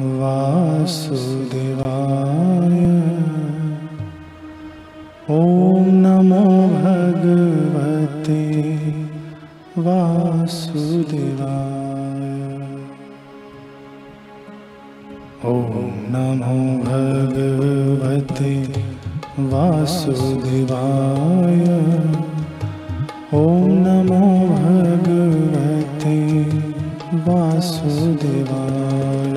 वासुदेवाय। ॐ नमो भगवते वासुदेवाय। ॐ नमो भगवते वासुदेवाय। ॐ नमो भगवते वासुदेवाय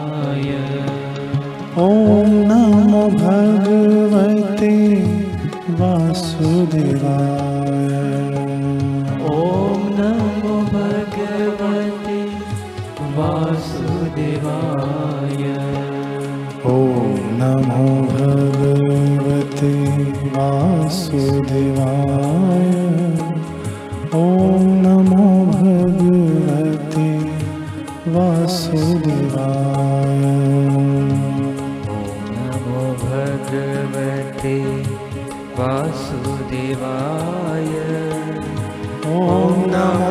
वासुदेवाय ॐ नमो भगवते वासुदेवाय। नमो भगवते वासुदेवाय। ॐ नमो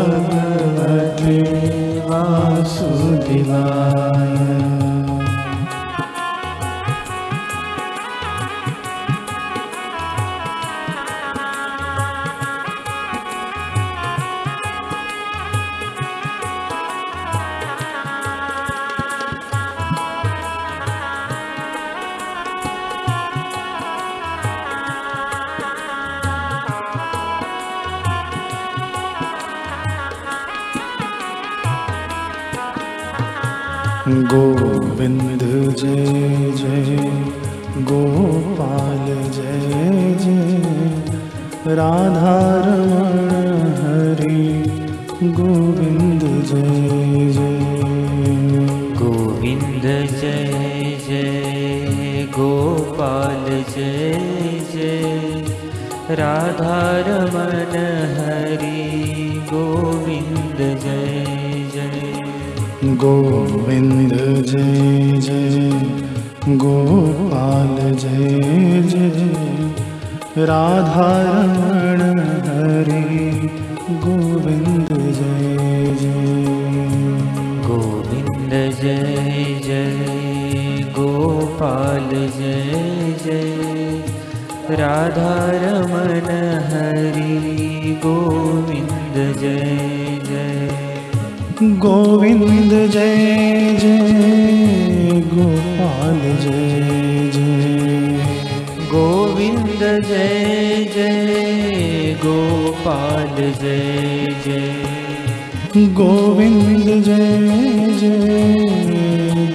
गोविन्द जय जय। गोपाल जय जय। राधारमण हरि गोविन्द जय जय। गोविन्द जय जय। गोपाल जय जय। राधारमण हरि गोविन्द जय गोविन्द जय जय। गोपाल जय जय। राधारमण हरि गोविन्द जय जय। गोविन्द जय जय। गोपाल जय जय। राधारमण हरि गोविन्द जय गोविन्द जय जय गोपाल जय। जय गोविन्द जय जय गोपाल जय जय। गोविन्द जय जय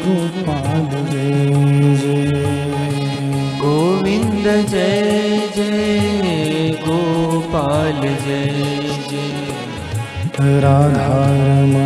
गोपाल जय। जय गोविन्द जय जय गोपाल जय जय। राधारमण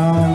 राम